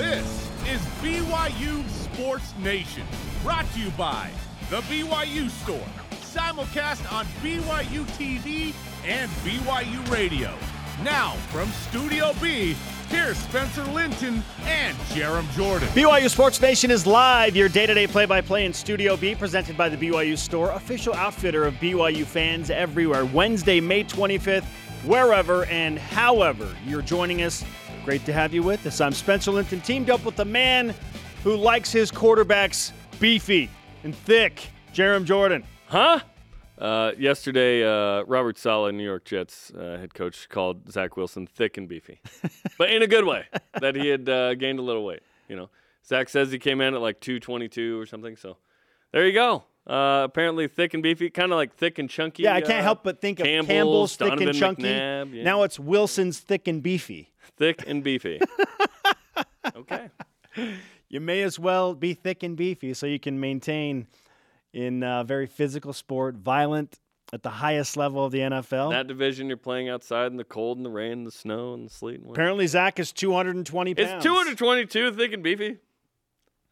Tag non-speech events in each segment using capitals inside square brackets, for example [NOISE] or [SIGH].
This is BYU Sports Nation, brought to you by The BYU Store, simulcast on BYU TV and BYU Radio. Now, from Studio B, here's Spencer Linton and Jarom Jordan. BYU Sports Nation is live, your day to day play by play in Studio B, presented by the BYU Store, official outfitter of BYU fans everywhere. Wednesday, May 25th, wherever and however you're joining us. Great to have you with us. I'm Spencer Linton, teamed up with the man who likes his quarterbacks beefy and thick, Jarom Jordan. Huh? Uh, yesterday, uh, Robert Saleh, New York Jets uh, head coach, called Zach Wilson thick and beefy, [LAUGHS] but in a good way. that he had uh, gained a little weight. You know, Zach says he came in at like 222 or something. So there you go. Uh, apparently thick and beefy, kind of like thick and chunky. Yeah, I can't uh, help but think of Campbell's, Campbell's, thick and chunky. McNabb, yeah. Now it's Wilson's thick and beefy. Thick and beefy. [LAUGHS] okay. You may as well be thick and beefy so you can maintain in a very physical sport, violent at the highest level of the NFL. That division, you're playing outside in the cold and the rain, and the snow and the sleet. And. Apparently, Zach is 220 pounds. It's 222 thick and beefy.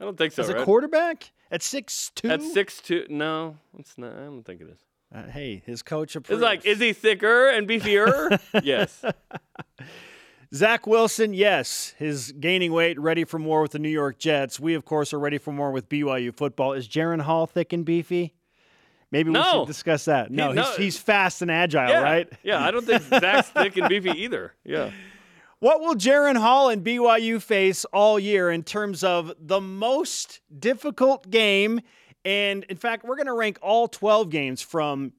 I don't think so. As a right? quarterback at 6'2"? At six two, no, it's not. I don't think it is. Uh, hey, his coach approves. It's like, is he thicker and beefier? [LAUGHS] yes. [LAUGHS] Zach Wilson, yes, his gaining weight, ready for more with the New York Jets. We, of course, are ready for more with BYU football. Is Jaren Hall thick and beefy? Maybe we should discuss that. No, no. he's, he's fast and agile, Yeah. right? Yeah, I don't think Zach's thick and beefy either. Yeah. [LAUGHS] What will Jaren Hall and BYU face all year in terms of the most difficult game? And in fact, we're going to rank all 12 games from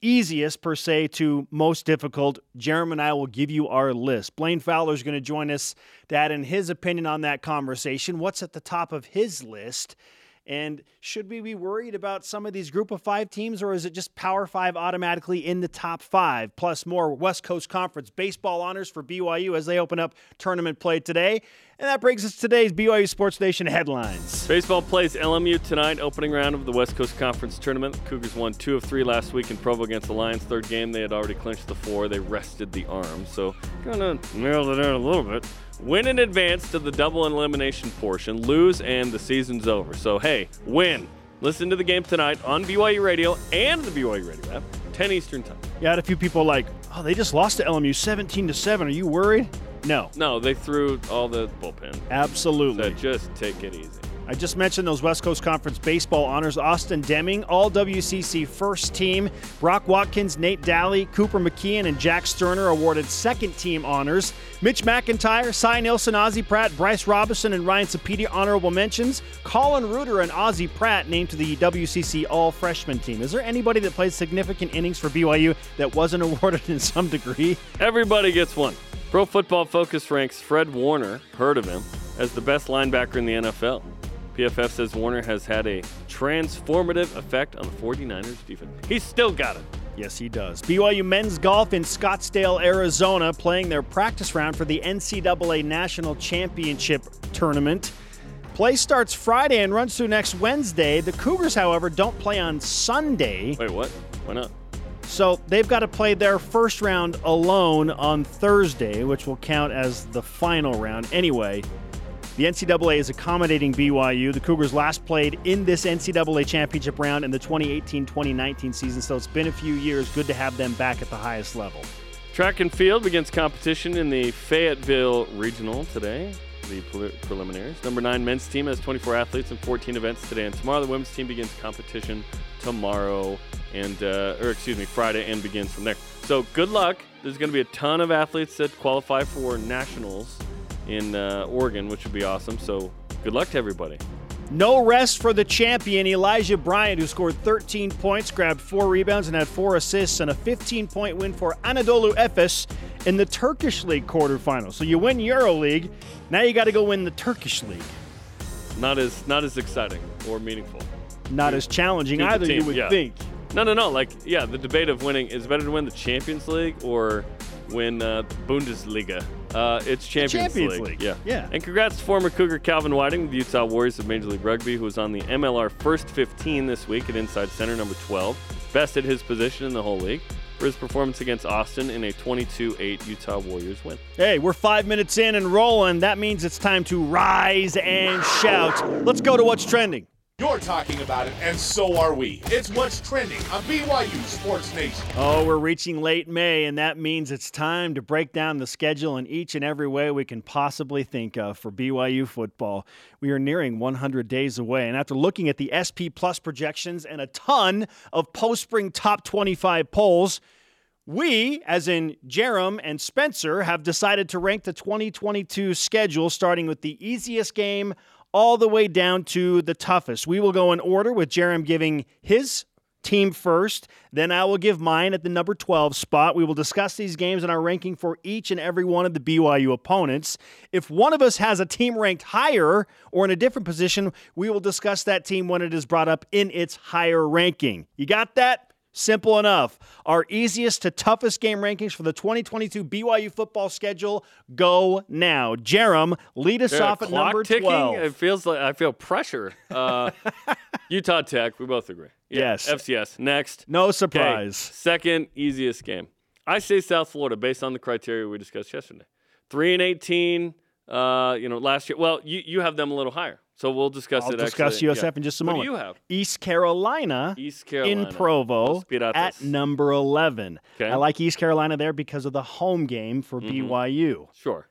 easiest per se to most difficult. Jeremy and I will give you our list. Blaine Fowler is going to join us to add in his opinion on that conversation. What's at the top of his list? And should we be worried about some of these group of five teams, or is it just Power Five automatically in the top five? Plus, more West Coast Conference baseball honors for BYU as they open up tournament play today. And that brings us to today's BYU Sports Nation headlines. Baseball plays LMU tonight, opening round of the West Coast Conference Tournament. The Cougars won two of three last week in Provo against the Lions. Third game, they had already clinched the four. They rested the arm, so kind of nailed it in a little bit. Win in advance to the double elimination portion, lose, and the season's over. So, hey, win. Listen to the game tonight on BYU Radio and the BYU Radio app, 10 Eastern Time. You had a few people like, oh, they just lost to LMU 17 to 7. Are you worried? No, No, they threw all the bullpen. absolutely. So just take it easy. I just mentioned those West Coast Conference baseball honors. Austin Deming, all WCC first team. Brock Watkins, Nate Daly, Cooper McKeon, and Jack Sterner awarded second team honors. Mitch McIntyre, Cy Nielsen, Ozzie Pratt, Bryce Robinson, and Ryan Sapedi honorable mentions. Colin Reuter and Ozzie Pratt named to the WCC all freshman team. Is there anybody that played significant innings for BYU that wasn't [LAUGHS] awarded in some degree? Everybody gets one. Pro Football Focus ranks Fred Warner, heard of him, as the best linebacker in the NFL. PFF says Warner has had a transformative effect on the 49ers defense. He's still got it. Yes, he does. BYU men's golf in Scottsdale, Arizona, playing their practice round for the NCAA National Championship Tournament. Play starts Friday and runs through next Wednesday. The Cougars, however, don't play on Sunday, Wait, what? Why not? So they've got to play their first round alone on Thursday, which will count as the final round. Anyway, the NCAA is accommodating BYU. The Cougars last played in this NCAA championship round in the 2018 2019 season, so it's been a few years. Good to have them back at the highest level. Track and field begins competition in the Fayetteville Regional today. The pre- preliminaries. Number nine men's team has 24 athletes and 14 events today and tomorrow. The women's team begins competition tomorrow and, uh, or excuse me, Friday and begins from there. So good luck. There's going to be a ton of athletes that qualify for nationals in uh, Oregon, which would be awesome. So good luck to everybody. No rest for the champion, Elijah Bryant, who scored 13 points, grabbed four rebounds, and had four assists, and a 15 point win for Anadolu Efes in the Turkish League quarterfinal. So you win EuroLeague, now you got to go win the Turkish League. Not as not as exciting or meaningful. Not as challenging either, you would yeah. think. No, no, no. Like, yeah, the debate of winning is it better to win the Champions League or win uh, Bundesliga. Uh, it's Champions, Champions League, Yeah, yeah. And congrats to former Cougar Calvin Whiting with the Utah Warriors of Major League Rugby, who was on the MLR first 15 this week at inside center number 12, best at his position in the whole league. for his performance against Austin in a 22 8 Utah Warriors win. Hey, we're five minutes in and rolling. That means it's time to rise and shout. Let's go to what's trending. You're talking about it, and so are we. It's what's trending on BYU Sports Nation. Oh, we're reaching late May, and that means it's time to break down the schedule in each and every way we can possibly think of for BYU football. We are nearing 100 days away, and after looking at the SP Plus projections and a ton of post spring top 25 polls, we, as in Jarom and Spencer, have decided to rank the 2022 schedule starting with the easiest game all the way down to the toughest. We will go in order with Jarom giving his team first. Then I will give mine at the number 12 spot. We will discuss these games and our ranking for each and every one of the BYU opponents. If one of us has a team ranked higher or in a different position, we will discuss that team when it is brought up in its higher ranking. You got that? Simple enough. Our easiest to toughest game rankings for the 2022 BYU football schedule go now. Jarom, lead us off at number ticking. 12. It feels like I feel pressure. Uh, [LAUGHS] Utah Tech, we both agree. Yeah, Yes. FCS. Next. No Okay, surprise. Second easiest game. I say South Florida based on the criteria we discussed yesterday. Three and eighteen. Uh, you know, last year. Well, you, you have them a little higher, so we'll discuss I'll it. discuss actually, USF yeah. in just a What moment. do you have? East Carolina, East Carolina in Provo at number 11. Okay. I like East Carolina there because of the home game for Mm-hmm. BYU. Sure.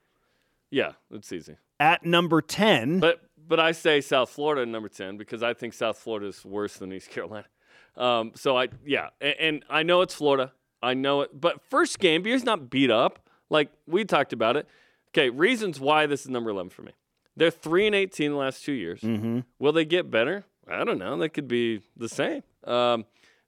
Yeah, it's easy. At number 10, But but I say South Florida at number ten because I think South Florida is worse than East Carolina. Um, so I yeah, and, and I know it's Florida. I know it, but first game, BYU's not beat up. Like we talked about it. Okay, reasons why this is number eleven for me. They're three and eighteen the last two years. Mhm. Will they get better? I don't know. They could be the same. Um,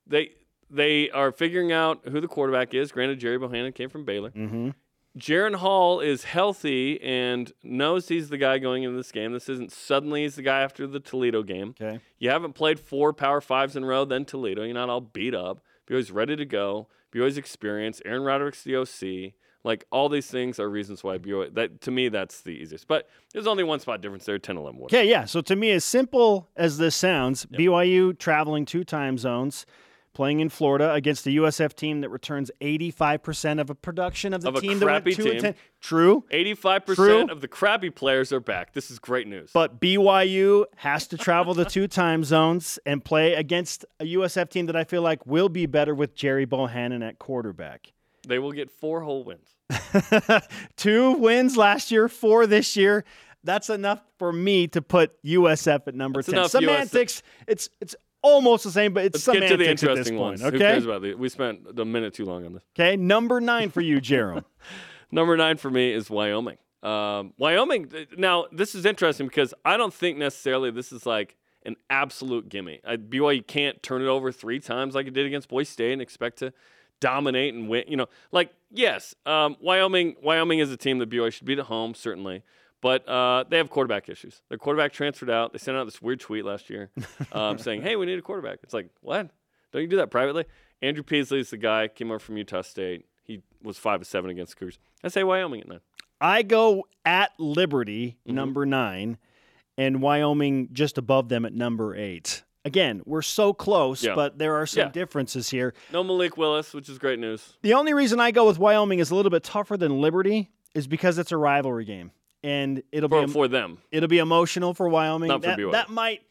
they they are figuring out who the quarterback is. Granted, Gerry Bohanon came from Baylor. Mhm. Jaren Hall is healthy and knows he's the guy going into this game. This isn't suddenly he's the guy after the Toledo game. okay. You haven't played four Power Fives in a row, then Toledo. You're not all beat up. BYU's ready to go. BYU's experienced. Aaron Roderick's the OC. Like all these things are reasons why BYU. That to me, that's the easiest. But there's only one spot difference there. 10, 11, Okay, yeah. So to me, as simple as this sounds, BYU traveling two time zones, playing in Florida against a USF team that returns 85% of a production of the Of a team that went crappy 2 team. 10. True. 85% True. of the crappy players are back. This is great news. But BYU has to travel the two time zones and play against a USF team that I feel like will be better with Gerry Bohanon at quarterback. They will get four whole wins. [LAUGHS] two wins last year, four this year. That's enough for me to put USF at number That's 10. enough Semantics, it's it's almost the same, but it's Let's get to the semantics at this interesting point. ones. Who Okay. cares about the? We spent a minute too long on this. Okay. Number nine for you, [LAUGHS] Jarom. Number nine for me is Wyoming. Um, Wyoming. Now this is interesting because I don't think necessarily this is like an absolute gimme. I, BYU can't turn it over three times like it did against Boise State and expect to dominate and win. You know, like yes, um, Wyoming. Wyoming is a team that BYU should beat at home certainly. But uh, they have quarterback issues. Their quarterback transferred out. They sent out this weird tweet last year [LAUGHS] um, saying, "Hey, we need a quarterback." It's like, what? Don't you do that privately? Andrew Peasley is the guy. Came over from Utah State. He was five to seven against the Cougars. I say Wyoming at nine. I go at Liberty, Mm-hmm. number nine, and Wyoming just above them at number eight. Again, we're so close, Yeah. but there are some Yeah. differences here. No Malik Willis, which is great news. The only reason I go with Wyoming is a little bit tougher than Liberty is because it's a rivalry game, and it'll For, be for them. it'll be emotional for Wyoming. Not for that, BYU. that might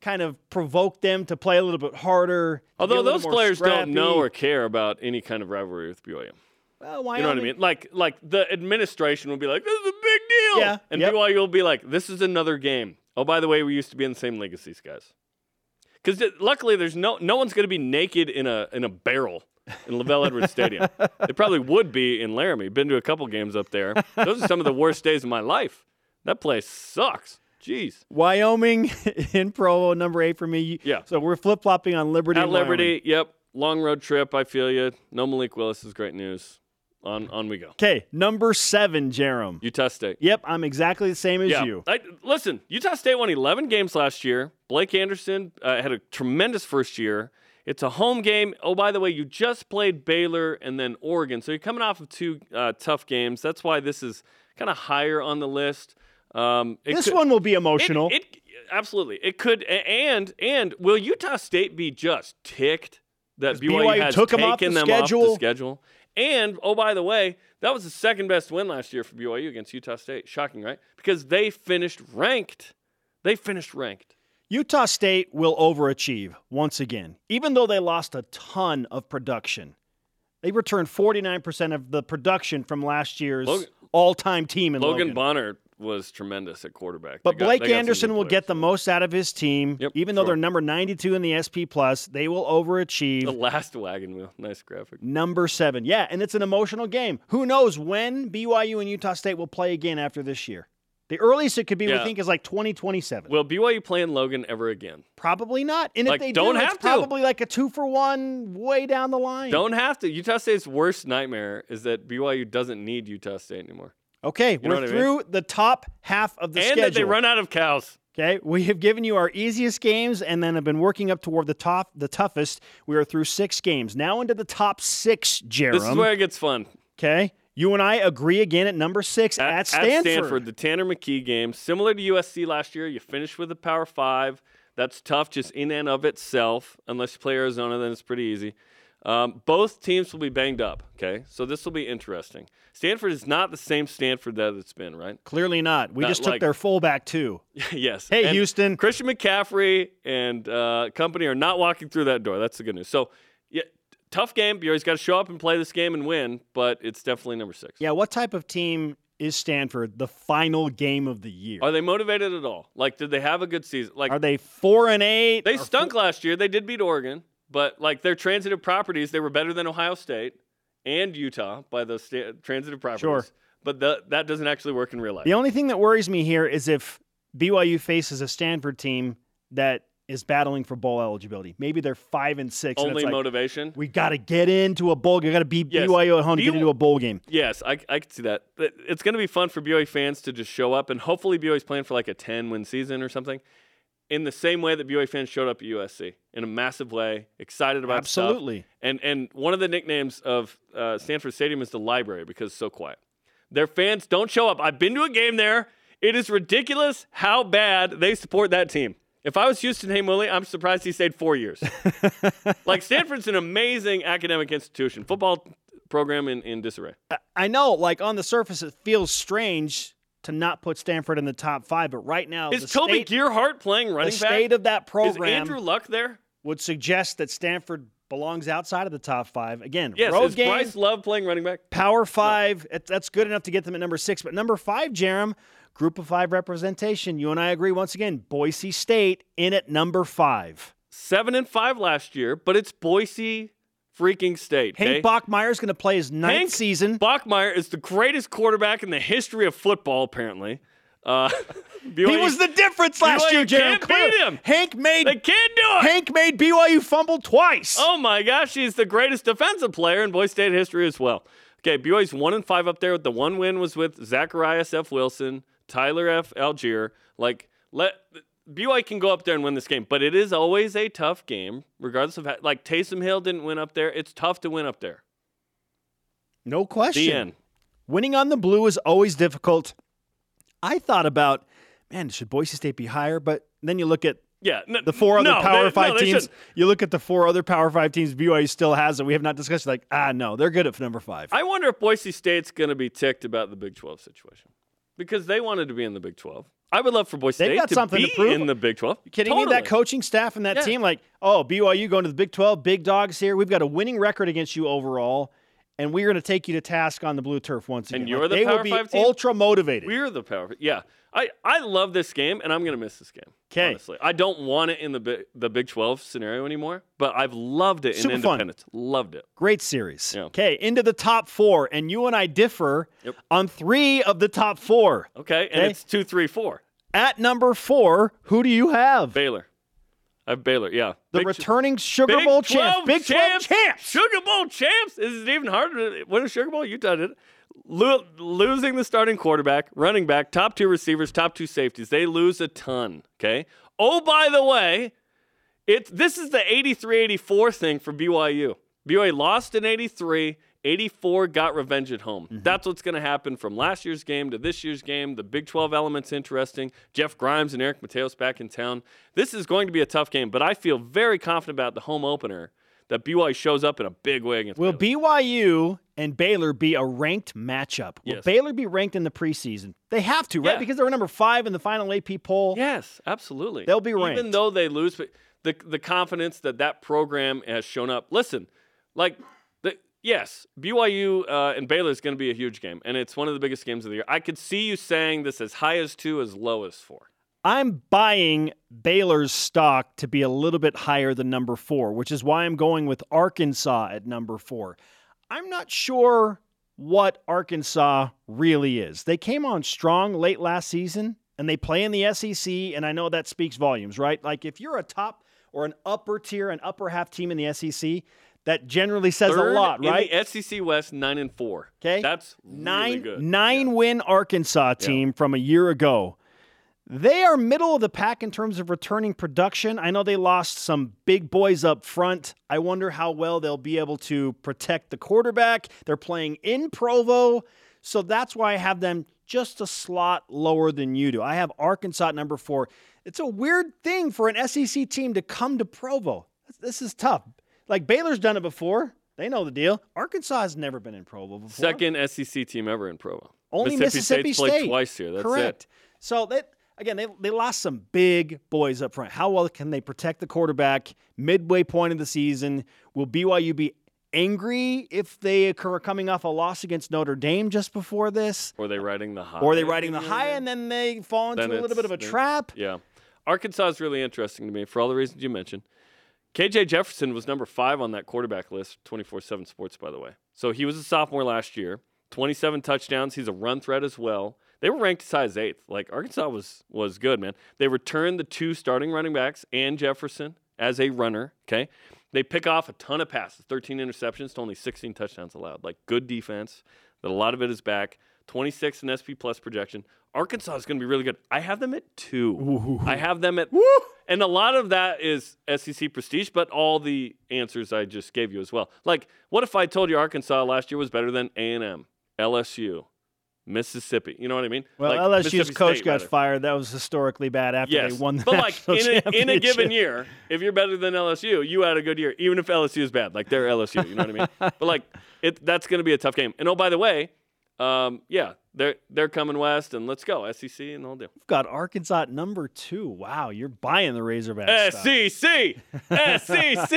kind of provoke them to play a little bit harder. to be a Although those players don't know or care about any kind of rivalry with BYU. well, Wyoming, You know what I mean? Like like the administration will be like, "This is a big deal," Yeah, and yep. BYU will be like, "This is another game." Oh, by the way, we used to be in the same league as these guys. Because luckily, there's no no one's going to be naked in a in a barrel in LaVell Edwards Stadium. [LAUGHS] They probably would be in Laramie. Been to a couple games up there. Those are some of the worst days of my life. That place sucks. Jeez. Wyoming [LAUGHS] in Provo, number eight for me. Yeah. So we're flip flopping on Liberty. At and Wyoming. Liberty, yep. Long road trip. I feel you. No Malik Willis is great news. On on we go. Okay, number seven, Jarom. Utah State. Yep, I'm exactly the same as Yeah. you. I, listen, Utah State won 11 games last year. Blake Anderson uh, had a tremendous first year. It's a home game. Oh, by the way, you just played Baylor and then Oregon. So you're coming off of two uh, tough games. That's why this is kind of higher on the list. Um, it This could- one will be emotional. It, absolutely. It could. And and will Utah State be just ticked that BYU, BYU took taken off the them off the schedule. And oh, by the way, that was the second best win last year for BYU against Utah State. Shocking, right? Because they finished ranked. They finished ranked. Utah State will overachieve once again, even though they lost a ton of production. They returned 49% of the production from last year's Logan- all-time team in Logan, Logan. Bonner was tremendous at quarterback. But got- Blake they got some Anderson will get the most out of his team, Yep, even though sure. they're number 92 in the SP plus. They will overachieve. the last wagon wheel. Nice graphic. Number seven, yeah, and it's an emotional game. Who knows when BYU and Utah State will play again after this year? The earliest it could be, we think, is like 2027. Will BYU play in Logan ever again? Probably not. And Like, if they don't do, have it's to. probably like a two for one way down the line. Don't have to. Utah State's worst nightmare is that BYU doesn't need Utah State anymore, Okay, know we're what I mean? through the top half of the and schedule. that they run out of cows. Okay, we have given you our easiest games, and then have been working up toward the top, the toughest. We are through six games now into the top six. Jarom. This is where it gets fun. okay, you and I agree again at number six at, Stanford. the Tanner McKee game, similar to USC last year, you finish with a Power Five. That's tough just in and of itself. Unless you play Arizona, then it's pretty easy. Um, both teams will be banged up. Okay, so this will be interesting. Stanford is not the same Stanford that it's been, right? Clearly not. We Not just took like- their fullback too. [LAUGHS] yes. Hey, And Houston. Christian McCaffrey and uh, company are not walking through that door. That's the good news. So, yeah, tough game. You always got to show up and play this game and win, but it's definitely number six. Yeah, what type of team is Stanford? The final game of the year. Are they motivated at all? Like, did they have a good season? Like, Are they four and eight? they stunk last year. They did beat Oregon, but like their transitive properties, they were better than Ohio State and Utah by those sta- transitive properties. Sure. But the, that doesn't actually work in real life. The only thing that worries me here is if BYU faces a Stanford team that is battling for bowl eligibility. Maybe they're five and six. and Only like, motivation. We got to get into a bowl. We got to beat Yes. BYU at home to B- get into a bowl game. Yes, I, I can see that. It's going to be fun for BYU fans to just show up, and hopefully BYU's playing for like a 10 win season or something. In the same way that BYU fans showed up at USC in a massive way, excited about stuff. Absolutely. And and one of the nicknames of uh, Stanford Stadium is the library because it's so quiet. Their fans don't show up. I've been to a game there. It is ridiculous how bad they support that team. If I was Houston Heimuli, I'm surprised he stayed four years. [LAUGHS] like Stanford's an amazing academic institution, football program in, in disarray. I know, like on the surface, it feels strange to not put Stanford in the top five, but right now, Is the Toby state, Gerhart playing running back? the state of that program Andrew Luck there? would suggest that Stanford belongs outside of the top five. Again, Yes. road is game, Bryce Love playing running back? Power Five. it- That's good enough to get them at number six. But number five, Jarom, Group of Five representation. You and I agree once again. Boise State in at number five. Seven and five last year, but it's Boise freaking State. Okay? Hank Bachmeier's going to play his ninth Hank season. Bachmeier is the greatest quarterback in the history of football, apparently. Uh, [LAUGHS] He was the difference last BYU year, can't beat him. Hank made They can't do it. Hank made BYU fumble twice. Oh my gosh, he's the greatest defensive player in Boise State history as well. Okay, BYU's one and five up there. With the one win was with Zacharias F. Wilson, Tyler F. Allgeier. Like, let BYU can go up there and win this game, but it is always a tough game, regardless of how, like Taysom Hill didn't win up there. It's tough to win up there. No question. The end. Winning on the blue is always difficult. I thought about, man, should Boise State be higher? But then you look at Yeah, the four other no, Power they- Five no, teams. You look at the four other Power Five teams BYU still has that we have not discussed. Like, ah, no, they're good at number five. I wonder if Boise State's going to be ticked about the Big 12 situation because they wanted to be in the Big 12. I would love for Boise They've State got to something to be prove. in the Big 12. You kidding me? That coaching staff and that Yeah. team, like, oh, BYU going to the Big 12, big dogs here. We've got a winning record against you overall, and we're going to take you to task on the blue turf once again. And you're Like, the they Power will be Five team? ultra motivated. We're the power. Yeah, I, I love this game, and I'm going to miss this game. 'Kay. honestly, I don't want it in the Big, the Big 12 scenario anymore, but I've loved it Super in fun. Independence. Loved it. Great series. Yeah. Okay, into the top four, and you and I differ Yep. on three of the top four. Okay, and Okay. it's two, three, four. At number four, who do you have? Baylor. I have Baylor. Yeah, the Big- returning Sugar Big Bowl 12 champs. Big 12 champs. Sugar Bowl champs. Is it even harder to win a Sugar Bowl? Utah did it. Lo- losing the starting quarterback, running back, top two receivers, top two safeties. They lose a ton. Okay. Oh, by the way, it's this is the 83-84 thing for BYU. BYU lost in 83. 84 got revenge at home. Mm-hmm. That's what's going to happen from last year's game to this year's game. The Big 12 element's interesting. Jeff Grimes and Eric Mateos back in town. This is going to be a tough game, but I feel very confident about the home opener that BYU shows up in a big way against. Will Baylor. BYU and Baylor be a ranked matchup? Will Yes. Baylor be ranked in the preseason? They have to, right? Yeah. Because they were number five in the final AP poll. Yes, absolutely. They'll be ranked. even though they lose. The the confidence that that program has shown up. Listen, like yes, BYU uh, and Baylor is going to be a huge game, and it's one of the biggest games of the year. I could see you saying this as high as two, as low as four. I'm buying Baylor's stock to be a little bit higher than number four, which is why I'm going with Arkansas at number four. I'm not sure what Arkansas really is. They came on strong late last season and they play in the SEC, and I know that speaks volumes, right? Like if you're a top or an upper tier, an upper half team in the SEC, that generally says Third a lot, in right? the SEC West, nine and four. Okay, that's nine really good. nine win Arkansas team from a year ago. They are middle of the pack in terms of returning production. I know they lost some big boys up front. I wonder how well they'll be able to protect the quarterback. They're playing in Provo, so that's why I have them just a slot lower than you do. I have Arkansas at number four. It's a weird thing for an SEC team to come to Provo. This is tough. Like Baylor's done it before. They know the deal. Arkansas has never been in Provo before. Second SEC team ever in Provo. Only Mississippi, Mississippi, State's played twice here. That's Correct. it. So they again they, they lost some big boys up front. How well can they protect the quarterback midway point of the season? Will BYU be angry if they are coming off a loss against Notre Dame just before this? Or are they riding the high? Or are they riding the high and then they fall into Then a little bit of a trap? Yeah. Arkansas is really interesting to me for all the reasons you mentioned. KJ Jefferson was number five on that quarterback list, 24 7 sports, by the way. So he was a sophomore last year, 27 touchdowns. He's a run threat as well. They were ranked as high as eighth. Like Arkansas was was good, man. They returned the two starting running backs and Jefferson as a runner. Okay. They pick off a ton of passes, 13 interceptions to only 16 touchdowns allowed. Like good defense. That a lot of it is back. 26 in SP plus projection. Arkansas is going to be really good. I have them at two. I have them at, and a lot of that is SEC prestige, but all the answers I just gave you as well. Like, what if I told you Arkansas last year was better than A and M, LSU, Mississippi? You know what I mean? Well, Like, LSU's coach State, got rather. fired. That was historically bad after Yes, they won the but like in a, in a given year, if you're better than LSU, you had a good year, even if LSU is bad. Like they're LSU, you know what I mean? [LAUGHS] but like it, that's going to be a tough game. And oh, by the way, um, yeah, they're they're coming west, and let's go SEC and whole deal. We've got Arkansas at number two. Wow, you're buying the Razorbacks. SEC, SEC.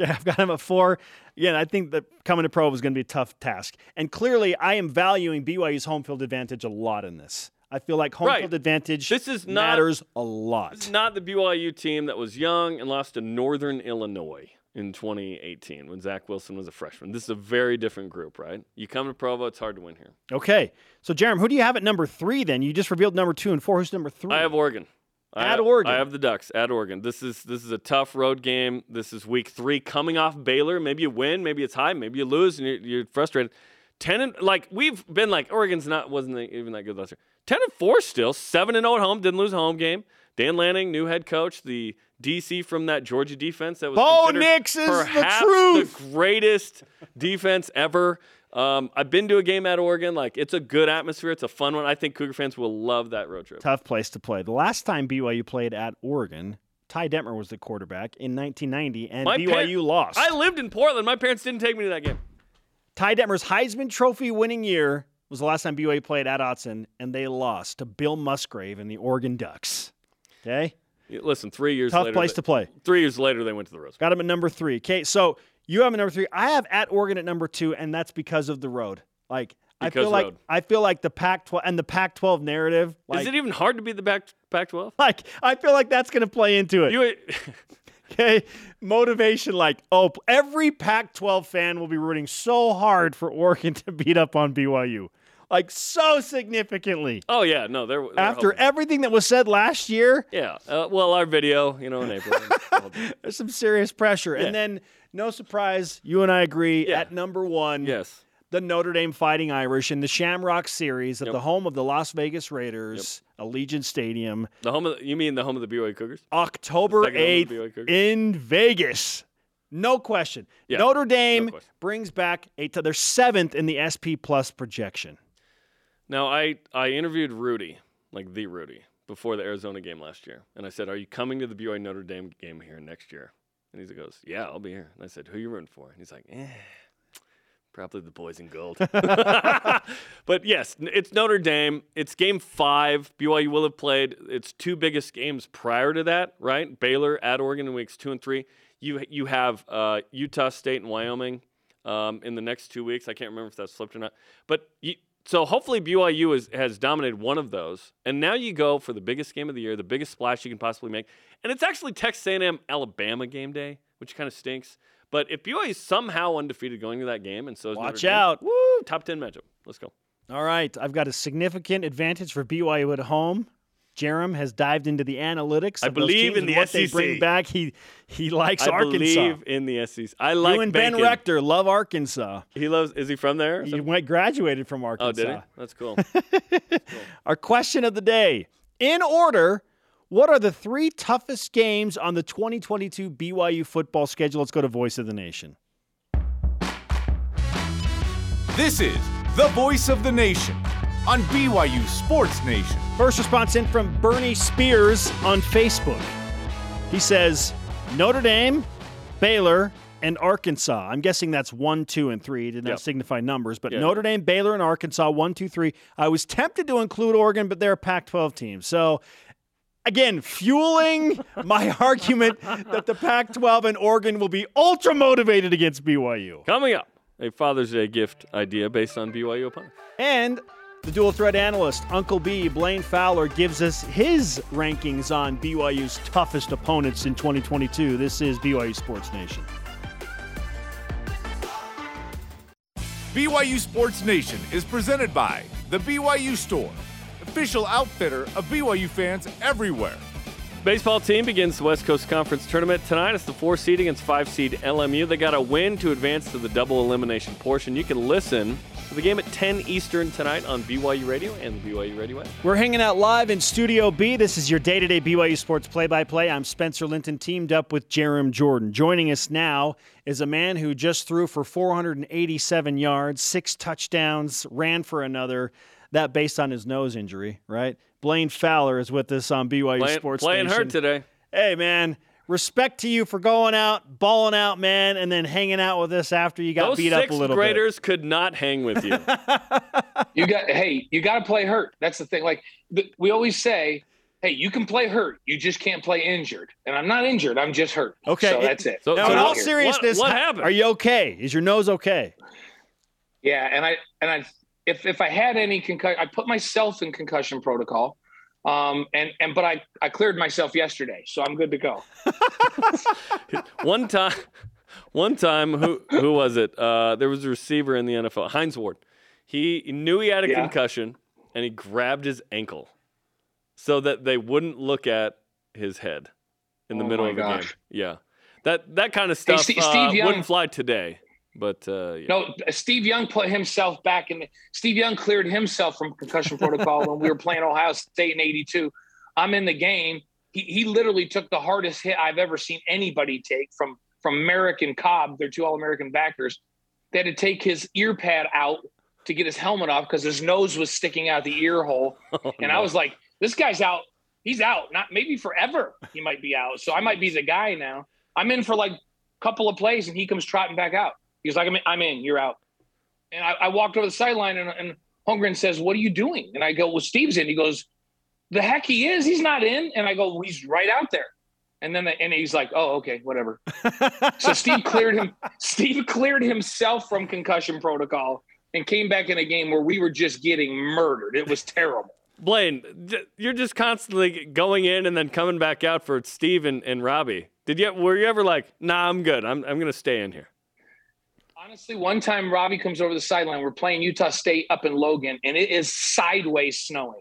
Okay, I've got him at four. Again, I think that coming to Provo is going to be a tough task. And clearly, I am valuing BYU's home field advantage a lot in this. I feel like home Right. field advantage This is not- matters a lot. This is not the BYU team that was young and lost to Northern Illinois in 2018 when Zach Wilson was a freshman. This is a very different group, right? You come to Provo, it's hard to win here. Okay, so Jeremy, who do you have at number three? Then you just revealed number two and four. Who's number three? I have Oregon. I At have- Oregon. I have the Ducks at Oregon. This is this is a tough road game. This is week three, coming off Baylor. Maybe you win, maybe it's high, maybe you lose, and you're, you're frustrated. Ten and like we've been like Oregon's not wasn't even that good last year. Ten and four still, seven and zero at home. Didn't lose a home game. Dan Lanning, new head coach, the DC from that Georgia defense that was Bo Nix is the truth. the greatest defense ever. Um, I've been to a game at Oregon. Like it's a good atmosphere. It's a fun one. I think Cougar fans will love that road trip. Tough place to play. The last time BYU played at Oregon, Ty Detmer was the quarterback in 1990, and My BYU par- lost. I lived in Portland. My parents didn't take me to that game. Ty Detmer's Heisman Trophy winning year was the last time BYU played at Autzen, and they lost to Bill Musgrave and the Oregon Ducks. Okay, Listen, three years tough later, place they- to play. Three years later, they went to the Rose Bowl. Got him at number three. Okay, so you have a number three. I have at Oregon at number two, and that's because of the road. Like I Because feel like road. I feel like the Pac-12 and the Pac-12 narrative. Like, Is it even hard to beat the Pac- Pac-12? [LAUGHS] like I feel like that's going to play into it. You, Okay, [LAUGHS] motivation like oh, every Pac-12 fan will be rooting so hard for Oregon [LAUGHS] to beat up on BYU, like so significantly. oh yeah, no, they're, they're After hoping. everything that was said last year, yeah. Uh, well, our video, you know, in April. [LAUGHS] there's some serious pressure. Yeah. And then, no surprise, you and I agree Yeah. at number one, yes. the Notre Dame Fighting Irish in the Shamrock Series at Yep. the home of the Las Vegas Raiders, Allegiant Stadium, The home of the, you mean the home of the BYU Cougars? October Second home of the 8th in Vegas. No question. Yeah, Notre Dame question. brings back a t- they're seventh in the SP plus projection. Now, I I interviewed Rudy, like the Rudy, before the Arizona game last year, and I said, "Are you coming to the BYU Notre Dame game here next year?" And he goes, "Yeah, I'll be here." And I said, "Who you rooting for?" And he's like, "Eh." Probably the boys in gold. [LAUGHS] [LAUGHS] but yes, it's Notre Dame. It's game five. BYU will have played its two biggest games prior to that, right? Baylor at Oregon in weeks two and three. You you have uh, Utah State and Wyoming um, in the next two weeks. I can't remember if that's slipped or not. But you, so hopefully BYU is, has dominated one of those, and now you go for the biggest game of the year, the biggest splash you can possibly make, and it's actually Texas A&M Alabama game day, which kind of stinks. But if BYU is somehow undefeated going to that game, and so is Watch out. woo, top ten matchup. Let's go. All right, I've got a significant advantage for BYU at home. Jarom has dived into the analytics. I of those believe teams in and the what they SEC. bring back. He he likes I Arkansas. I believe in the SEC. I like you and Ben Rector love Arkansas. He loves. Is he from there? He went graduated from Arkansas. Oh, did he? [LAUGHS] That's cool. Our question of the day. In order, what are the three toughest games on the 2022 BYU football schedule? Let's go to Voice of the Nation. This is the voice of the nation on BYU Sports Nation. First response in from Bernie Spears on Facebook. He says Notre Dame, Baylor, and Arkansas. I'm guessing that's one, two, and three. He did not Yep. signify numbers, but Yeah. Notre Dame, Baylor, and Arkansas, one, two, three. I was tempted to include Oregon, but they're a Pac 12 team. So, again, fueling [LAUGHS] my argument that the Pac 12 and Oregon will be ultra motivated against BYU. Coming up, a Father's Day gift idea based on BYU opponents. And the dual threat analyst, Uncle B, Blaine Fowler, gives us his rankings on BYU's toughest opponents in 2022. This is BYU Sports Nation. BYU Sports Nation is presented by The BYU Store, official outfitter of BYU fans everywhere. Baseball team begins the West Coast Conference tournament tonight. It's the four seed against five seed LMU. They got a win to advance to the double elimination portion. You can listen to the game at 10 Eastern tonight on BYU Radio and the BYU Radio app. We're hanging out live in Studio B. This is your day to day BYU Sports play by play. I'm Spencer Linton, teamed up with Jarom Jordan. Joining us now is a man who just threw for 487 yards, six touchdowns, ran for another. That based on his nose injury, right? Blaine Fowler is with us on BYU Playing, Sports playing hurt today. Hey, man. Respect to you for going out, balling out, man, and then hanging out with us after you got Those beat up a little bit graders could not hang with you. [LAUGHS] You got hey, you got to play hurt. That's the thing. Like we always say, hey, you can play hurt. You just can't play injured. And I'm not injured. I'm just hurt. Okay. So that's it. So- bit. Now, so in what- all seriousness, what how- happened? Are you okay? Is your nose okay? Yeah, and I and I if if I had any concussion, I put myself in concussion protocol. Um and and but I I cleared myself yesterday, so I'm good to go. [LAUGHS] one time, one time, who who was it? Uh, there was a receiver in the NFL, Hines Ward. He knew he had a Yeah. concussion, and he grabbed his ankle so that they wouldn't look at his head in the Oh middle of the game. Yeah, that that kind of stuff Steve- uh, Steve Young- wouldn't fly today. But uh, yeah. No, Steve Young put himself back in. Steve Young cleared himself from concussion protocol when we were playing Ohio State in '82. I'm in the game. He, he literally took the hardest hit I've ever seen anybody take from from Marek and Cobb. They're two All American backers. They had to take his ear pad out to get his helmet off because his nose was sticking out the ear hole. [LAUGHS] Oh, And no. I was like, this guy's out. He's out. Not maybe forever. He might be out. So I might be the guy now. I'm in for like a couple of plays and he comes trotting back out. He was like, I'm in, I'm in you're out. And I, I walked over the sideline and, and Holmgren says, What are you doing? And I go, Well, Steve's in. He goes, The heck he is. He's not in. And I go, well, He's right out there. And then and he's like, Oh, okay, whatever. so [LAUGHS] Steve cleared him. Steve cleared himself from concussion protocol and came back in a game where we were just getting murdered. It was terrible. Blaine, you're just constantly going in and then coming back out for Steve and, and Robbie. Did you were you ever like, nah, I'm good. I'm I'm gonna stay in here. Honestly, one time Robbie comes over the sideline. We're playing Utah State up in Logan, and it is sideways snowing.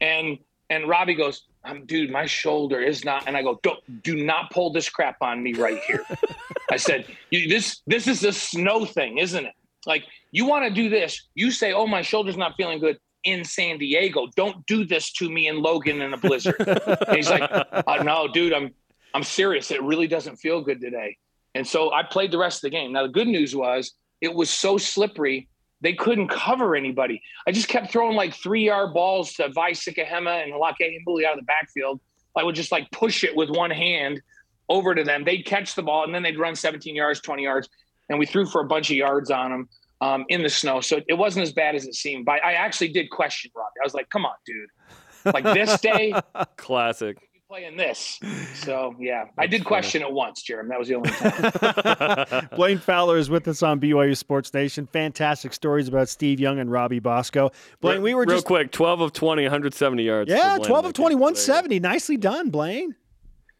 And and Robbie goes, um, "Dude, my shoulder is not." And I go, "Don't do not pull this crap on me right here." [LAUGHS] I said, you, "This this is a snow thing, isn't it? Like you want to do this? You say, "Oh, my shoulder's not feeling good." In San Diego, don't do this to me in Logan in a blizzard. and he's like, uh, "No, dude, I'm I'm serious. It really doesn't feel good today." And so I played the rest of the game. Now the good news was it was so slippery they couldn't cover anybody. I just kept throwing like three yard balls to Vi Sikahema and Lake out of the backfield. I would just like push it with one hand over to them. They'd catch the ball and then they'd run 17 yards, 20 yards, and we threw for a bunch of yards on them um, in the snow. So it wasn't as bad as it seemed. But I actually did question Robbie. I was like, "Come on, dude! Like this day, [LAUGHS] classic." Playing this. So [LAUGHS] yeah, That's I did funny. question it once, Jeremy. That was the only time. [LAUGHS] Blaine Fowler is with us on BYU Sports Nation. Fantastic stories about Steve Young and Robbie Bosco. Blaine, we were real just quick, twelve of 20, 170 yards. Yeah, twelve of 20, 170. Nicely done, Blaine.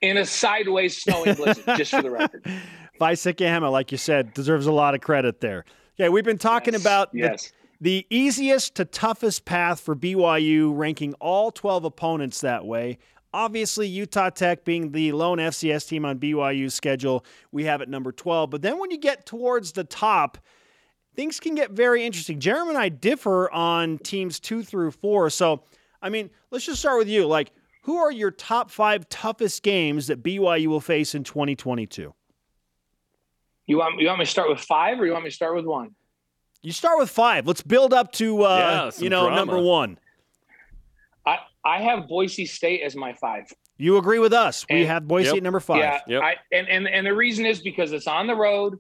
In a sideways snowing blizzard, [LAUGHS] just for the record. Vi Sikahema, like you said, deserves a lot of credit there. Okay, we've been talking yes, about yes. The, the easiest to toughest path for BYU, ranking all 12 opponents that way. Obviously, Utah Tech being the lone FCS team on BYU's schedule, we have at number 12. But then when you get towards the top, things can get very interesting. Jeremy and I differ on teams two through four. So, I mean, let's just start with you. Like, who are your top five toughest games that BYU will face in 2022? You want you want me to start with five, or you want me to start with one? You start with five. Let's build up to uh, yeah, you know drama. number one. I I have Boise State as my five. You agree with us? And, we have Boise yep, at number five. Yeah, yep. I, and and and the reason is because it's on the road.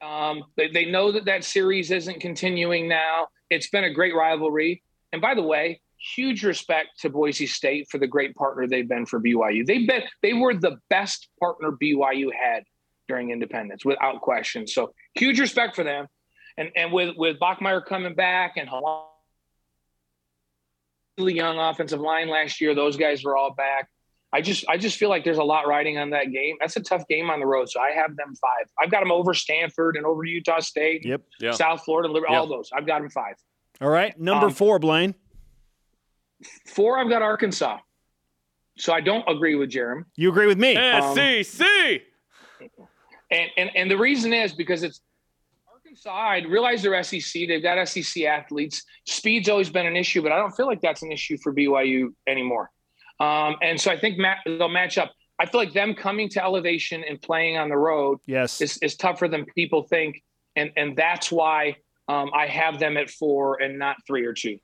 Um, they, they know that that series isn't continuing now. It's been a great rivalry. And by the way, huge respect to Boise State for the great partner they've been for BYU. They've been they were the best partner BYU had during independence without question. So huge respect for them. And and with with Bachmeier coming back and really young offensive line last year, those guys were all back. I just I just feel like there's a lot riding on that game. That's a tough game on the road, so I have them five. I've got them over Stanford and over Utah State. Yep. yep. South Florida, yep. all those. I've got them five. All right, number um, four, Blaine. Four, I've got Arkansas. So I don't agree with Jarom. You agree with me? SEC. Um, and, and and the reason is because it's Arkansas. I realize they're SEC. They've got SEC athletes. Speed's always been an issue, but I don't feel like that's an issue for BYU anymore. Um, and so I think they'll match up. I feel like them coming to elevation and playing on the road yes. is, is tougher than people think. And, and that's why um, I have them at four and not three or two.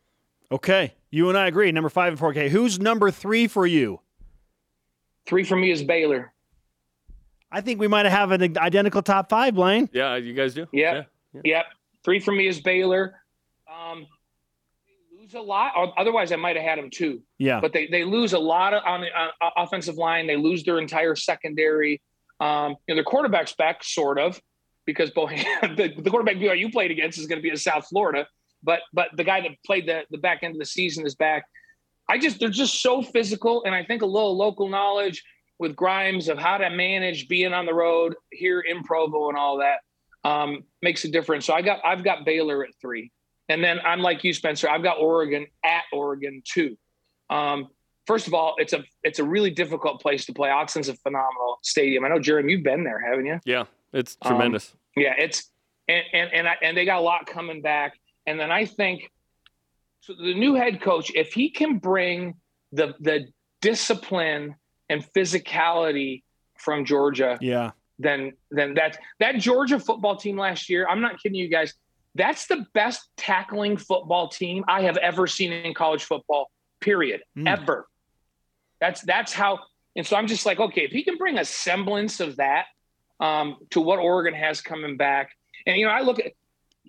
Okay. You and I agree. Number five and four. Okay. Who's number three for you? Three for me is Baylor. I think we might have an identical top five, Blaine. Yeah, you guys do. Yep. Yeah. Yeah. Yep. Three for me is Baylor. Um, lose a lot. Otherwise, I might have had them too. Yeah. But they, they lose a lot on the on offensive line. They lose their entire secondary. Um, you know, their quarterback's back, sort of, because Bohan, [LAUGHS] the, the quarterback BYU played against is going to be in South Florida. But but the guy that played the, the back end of the season is back. I just they're just so physical, and I think a little local knowledge with Grimes of how to manage being on the road here in Provo and all that um, makes a difference. So I got I've got Baylor at three, and then I'm like you, Spencer. I've got Oregon at Oregon two. Um, first of all, it's a it's a really difficult place to play. Autzen a phenomenal stadium. I know, Jeremy, you've been there, haven't you? Yeah, it's um, tremendous. Um, yeah, it's and and and, I, and they got a lot coming back. And then I think so the new head coach, if he can bring the the discipline and physicality from Georgia, yeah, then then that that Georgia football team last year, I'm not kidding you guys, that's the best tackling football team I have ever seen in college football. Period. Mm. Ever. That's that's how. And so I'm just like, okay, if he can bring a semblance of that um, to what Oregon has coming back, and you know, I look at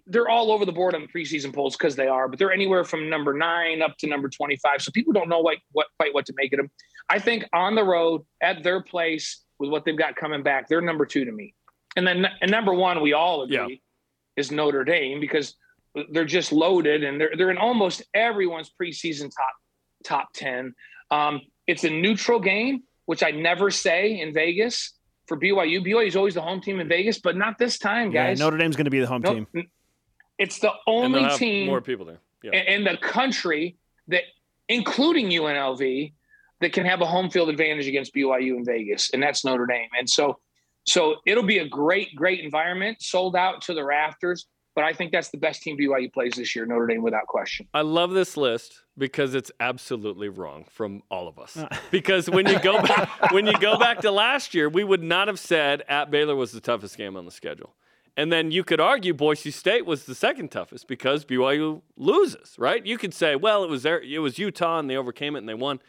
they're all over the board on the preseason polls because they are, but they're anywhere from number nine up to number 25. So people don't know what, what quite what to make of them. I think on the road at their place with what they've got coming back, they're number two to me. And then and number one, we all agree, yeah. is Notre Dame because they're just loaded and they're they're in almost everyone's preseason top top ten. Um, it's a neutral game, which I never say in Vegas for BYU. BYU is always the home team in Vegas, but not this time, guys. Yeah, Notre Dame's going to be the home no, team. It's the only team more people there yeah. in the country that, including UNLV, that can have a home field advantage against BYU in Vegas, and that's Notre Dame. And so, so it'll be a great, great environment, sold out to the rafters. But I think that's the best team BYU plays this year, Notre Dame, without question. I love this list because it's absolutely wrong from all of us. Uh. [LAUGHS] because when you go [LAUGHS] back, when you go back to last year, we would not have said at Baylor was the toughest game on the schedule. And then you could argue Boise State was the second toughest because BYU loses, right? You could say, well, it was there, it was Utah and they overcame it and they won.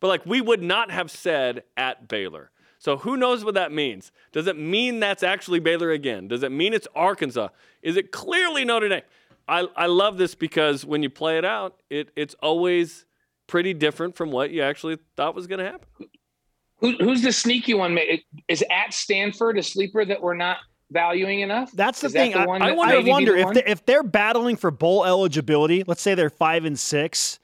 But like we would not have said at Baylor. So who knows what that means? Does it mean that's actually Baylor again? Does it mean it's Arkansas? Is it clearly Notre Dame? I, I love this because when you play it out, it, it's always pretty different from what you actually thought was going to happen. Who, who's the sneaky one? Is at Stanford a sleeper that we're not valuing enough? That's the Is thing. That the I, one I that wonder, maybe wonder the if one? they, if they're battling for bowl eligibility. Let's say they're five and six.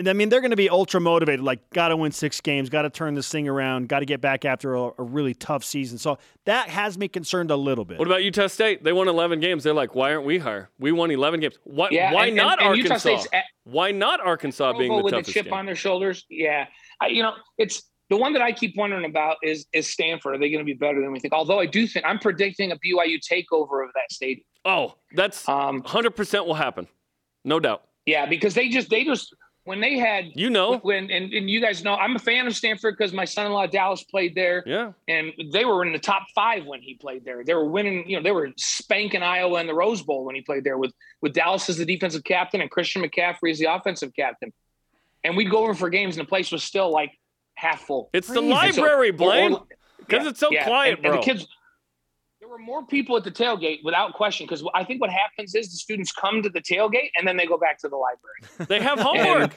And I mean, they're going to be ultra motivated. Like, got to win six games, got to turn this thing around, got to get back after a, a really tough season. So that has me concerned a little bit. What about Utah State? They won 11 games. They're like, why aren't we higher? We won 11 games. Why, Yeah, why and- not and- and Arkansas? State's at- why not Arkansas being the with toughest a chip game? on their shoulders. Yeah, I, you know, it's the one that I keep wondering about is is Stanford. Are they going to be better than we think? Although I do think I'm predicting a BYU takeover of that stadium. Oh, that's Um, 100% will happen. No doubt. yeah, because they just they just when they had You know. when and, and you guys know I'm a fan of Stanford because my son-in-law Dallas played there. Yeah. and they were in the top five when he played there. They were winning, you know, they were spanking Iowa in the Rose Bowl when he played there with with Dallas as the defensive captain and Christian McCaffrey as the offensive captain. And we'd go over for games, and the place was still like half full. It's the Crazy. And so- library, or- Blaine. Because yeah, it's so yeah. quiet, and, bro. And the kids, there were more people at the tailgate without question. Because I think what happens is the students come to the tailgate and then they go back to the library. they have homework.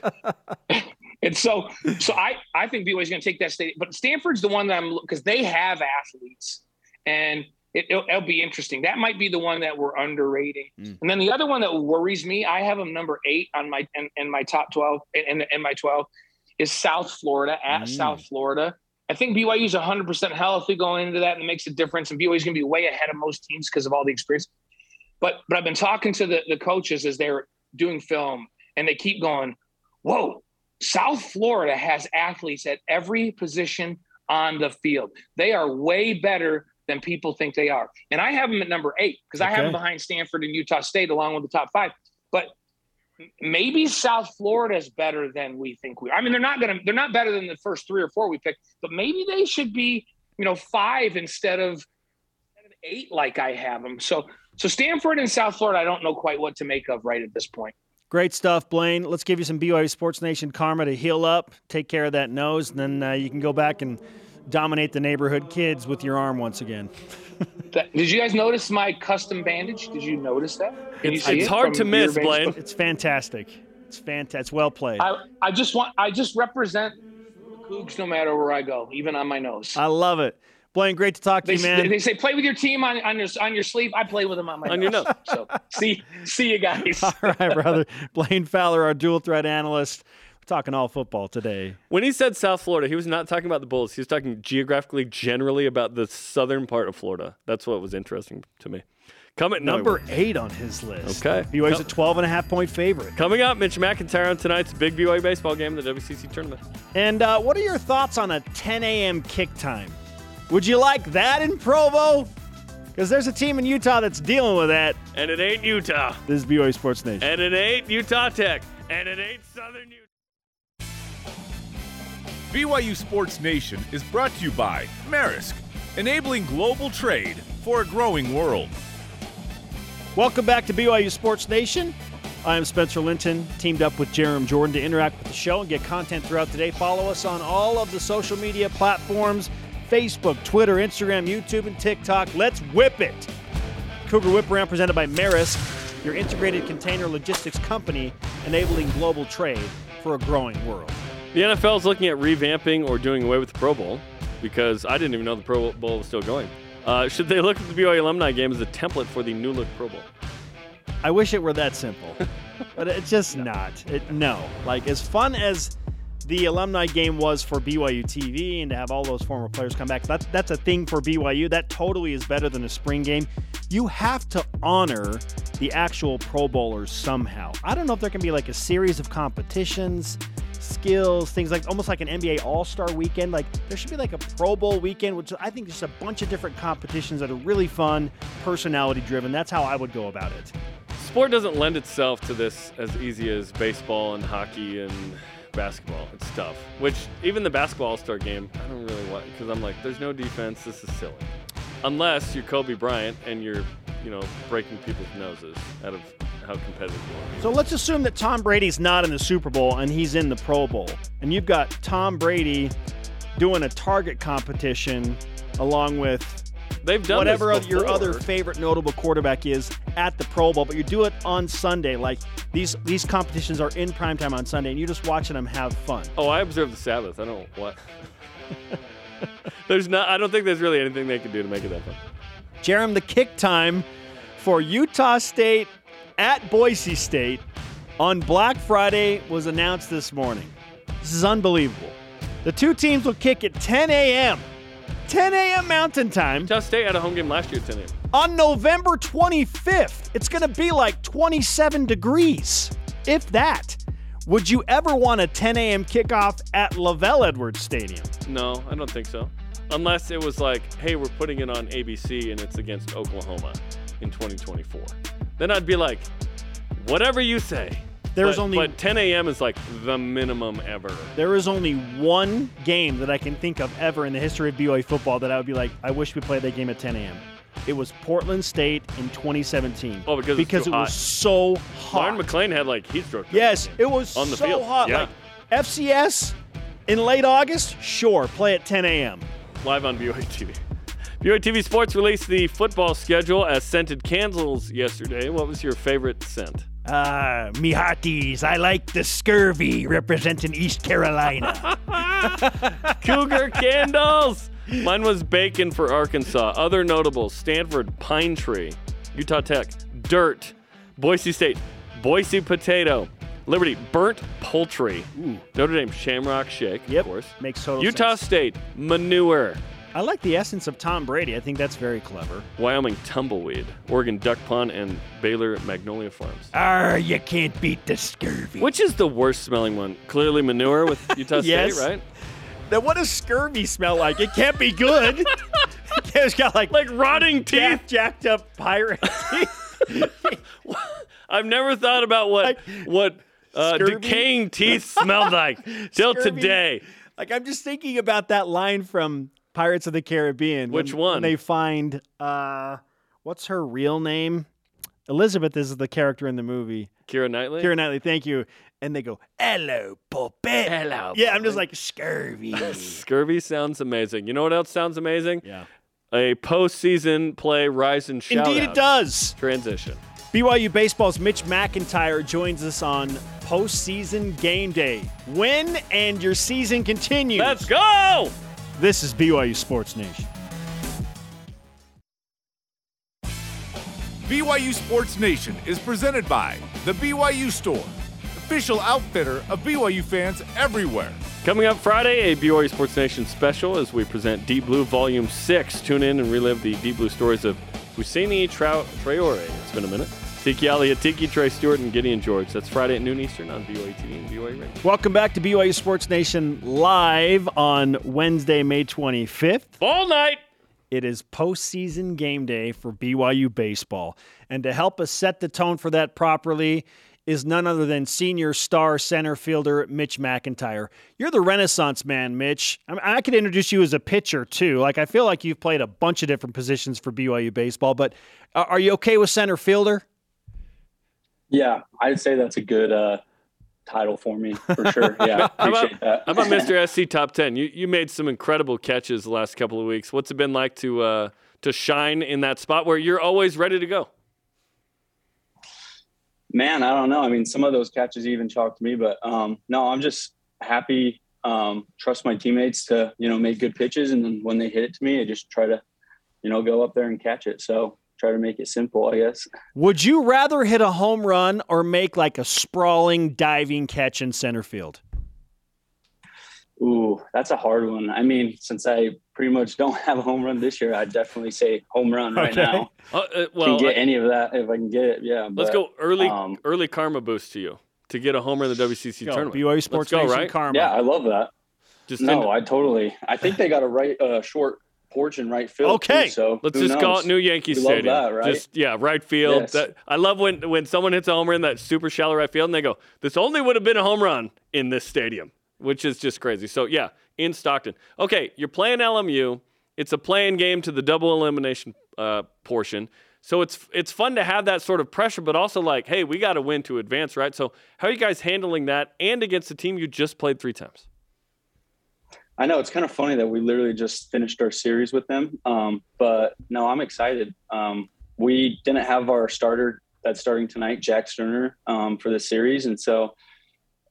[LAUGHS] And so, so I, I think BYU is going to take that state, but Stanford's the one that I'm because they have athletes, and it, will it'll be interesting. That might be the one that we're underrating. Mm. And then the other one that worries me, I have them number eight on my in, in my top twelve in, in my twelve, is South Florida at Mm. South Florida. I think BYU is 100 percent healthy going into that, and it makes a difference. And BYU is going to be way ahead of most teams because of all the experience. But but I've been talking to the the coaches as they're doing film, and they keep going, "Whoa." South Florida has athletes at every position on the field. They are way better than people think they are. And I have them at number eight because I have them behind Stanford and Utah State along with the top five. But maybe South Florida is better than we think we. I mean, they're not gonna. They're not better than the first three or four we picked. But maybe they should be, you know, five instead of, instead of eight like I have them. So so Stanford and South Florida, I don't know quite what to make of right at this point. Great stuff, Blaine. Let's give you some BYU Sports Nation karma to heal up, take care of that nose, and then uh, you can go back and dominate the neighborhood kids with your arm once again. [LAUGHS] Did you guys notice my custom bandage? Did you notice that? Can you It's, see it's it hard to miss, Blaine. [LAUGHS] It's fantastic. It's fantastic. It's well played. I, I just want I just represent the Cougs no matter where I go, even on my nose. I love it. Blaine, great to talk to They, you, man. they say play with your team on, on your on your sleeve. I play with them on my On your nose. nose. So see see you guys. [LAUGHS] All right, brother. Blaine Fowler, our dual threat analyst. Talking all football today. When he said South Florida, he was not talking about the Bulls. He was talking geographically, generally about the southern part of Florida. That's what was interesting to me. Coming no, Number eight on his list. Okay. BYU's a 12 and a half point favorite. Coming up, Mitch McIntyre on tonight's big BYU baseball game, in the WCC tournament. And uh, what are your thoughts on a 10 a.m. kick time? Would you like that in Provo? Because there's a team in Utah that's dealing with that. And it ain't Utah. This is BYU Sports Nation. And it ain't Utah Tech. And it ain't Southern Utah. BYU Sports Nation is brought to you by Maersk, enabling global trade for a growing world. Welcome back to BYU Sports Nation. I am Spencer Linton, teamed up with Jarom Jordan to interact with the show and get content throughout the day. Follow us on all of the social media platforms Facebook, Twitter, Instagram, YouTube, and TikTok. Let's whip it. Cougar Whip Around presented by Maersk, your integrated container logistics company enabling global trade for a growing world. The NFL is looking at revamping or doing away with the Pro Bowl because I didn't even know the Pro Bowl was still going. Uh, should they look at the BYU alumni game as a template for the new look Pro Bowl? I wish it were that simple, [LAUGHS] but it's just not. It, no, like as fun as the alumni game was for BYU TV and to have all those former players come back, that, that's a thing for BYU. That totally is better than a spring game. You have to honor the actual Pro Bowlers somehow. I don't know if there can be like a series of competitions, skills, things like almost like an NBA All Star weekend. Like there should be like a Pro Bowl weekend, which I think just a bunch of different competitions that are really fun, personality driven. That's how I would go about it. Sport doesn't lend itself to this as easy as baseball and hockey and basketball. It's tough. Which even the basketball All Star game, I don't really want because I'm like, there's no defense. This is silly. Unless you're Kobe Bryant and you're, you know, breaking people's noses out of how competitive you want to be. So let's assume that Tom Brady's not in the Super Bowl and he's in the Pro Bowl. And you've got Tom Brady doing a target competition along with They've done whatever your other favorite notable quarterback is at the Pro Bowl, but you do it on Sunday. Like these these competitions are in primetime on Sunday, and you're just watching them have fun. Oh, I observe the Sabbath. I don't what. [LAUGHS] there's not. I don't think there's really anything they can do to make it that fun. Jarom, the kick time for Utah State at Boise State on Black Friday was announced this morning. This is unbelievable. The two teams will kick at 10 a.m. 10 a.m. Mountain Time Utah State had a home game last year at 10 a.m. on November 25th. It's going to be like 27 degrees, if that. Would you ever want a 10 a.m. kickoff at LaVell Edwards Stadium? No, I don't think so. Unless it was like, hey, we're putting it on ABC and it's against Oklahoma in 2024. Then I'd be like, whatever you say. There's But- only but 10 a.m. is like the minimum ever. There is only one game that I can think of ever in the history of BYU football that I would be like, I wish we played that game at 10 a.m. It was Portland State in 2017. Oh, because because it hot. was so hot. Lauren McLean had like heat stroke. yes, it was On the so field, hot. yeah. Like FCS in late August, sure, play at 10 a.m. live on BYU TV. BYU TV Sports released the football schedule as scented candles yesterday. What was your favorite scent? Ah, me hearties, I like the scurvy representing East Carolina. [LAUGHS] Cougar candles. Mine was bacon for Arkansas. Other notables: Stanford Pine Tree, Utah Tech Dirt, Boise State Boise Potato, Liberty Burnt Poultry, Notre Dame Shamrock Shake, yep, of course. makes total Utah sense. State Manure, I like the essence of Tom Brady. I think that's very clever. Wyoming Tumbleweed, Oregon Duck Pond, and Baylor Magnolia Farms. Ah, you can't beat the scurvy. Which is the worst smelling one? Clearly Manure with [LAUGHS] Utah Yes. State, right? Now, what does scurvy smell like? It can't be good. [LAUGHS] it's got like Like rotting teeth. jack, jacked up pirate [LAUGHS] teeth. I've never thought about what Like- what uh, decaying teeth smelled like till today. like I'm just thinking about that line from Pirates of the Caribbean. when- Which one? When they find uh, what's her real name? Elizabeth is the character in the movie. Keira Knightley. Keira Knightley, thank you. And they go, "Hello, puppet." Hello, Yeah, I'm just like scurvy. [LAUGHS] Scurvy sounds amazing. You know what else sounds amazing? yeah. A postseason play rise and shout Indeed, it does. Transition. BYU Baseball's Mitch McIntyre joins us on postseason game day. Win and your season continues. Let's go! This is BYU Sports Nation. BYU Sports Nation is presented by The BYU Store, official outfitter of BYU fans everywhere. Coming up Friday, a BYU Sports Nation special as we present Deep Blue Volume 6. Tune in and relive the Deep Blue stories of Fousseyni Trau- Traore. It's been a minute. Tiki Ali Atiki, Trey Stewart, and Gideon George. That's Friday at noon Eastern on BYU TV and BYU Radio. Welcome back to BYU Sports Nation live on Wednesday, May 25th. Ball night! It is postseason game day for BYU baseball. And to help us set the tone for that properly is none other than senior star center fielder Mitch McIntyre. You're the Renaissance man, Mitch. I, mean, I could introduce you as a pitcher too. Like I feel like you've played a bunch of different positions for BYU baseball, but are you okay with center fielder? Yeah, I'd say that's a good uh, title for me for [LAUGHS] sure. Yeah, How about, that. how about [LAUGHS] Mr. SC Top 10? You, you made some incredible catches the last couple of weeks. What's it been like to, uh, to shine in that spot where you're always ready to go? Man, I don't know. I mean, some of those catches even chalked me, but um, no, I'm just happy. Um, trust my teammates to you know make good pitches, and then when they hit it to me, I just try to you know go up there and catch it. So try to make it simple, I guess. Would you rather hit a home run or make like a sprawling diving catch in center field? Ooh, that's a hard one. I mean, since I pretty much don't [LAUGHS] have a home run this year, I'd definitely say home run right Okay. now. Uh, uh, Can well, get any of that if I can get it. Yeah. let's but, go early um, early karma boost to you to get a homer in the WCC Go, tournament. BYU Sports let's go, Nation right? Karma. Yeah, I love that. Just No, I totally. I think they got a right uh, short porch in right field. Okay. too, so Let's just call it New Yankee We love Stadium. that, right? Just yeah, right field. Yes. That, I love when when someone hits a homer in that super shallow right field and they go, "This only would have been a home run in this stadium," which is just crazy. So yeah, in Stockton. Okay, you're playing LMU. It's a playing game to the double elimination uh, portion. So it's it's fun to have that sort of pressure, but also like, hey, we got to win to advance, right? So how are you guys handling that and against a team you just played three times? I know it's kind of funny that we literally just finished our series with them. Um, but no, I'm excited. Um, we didn't have our starter that's starting tonight, Jack Sterner, um, for the series. And so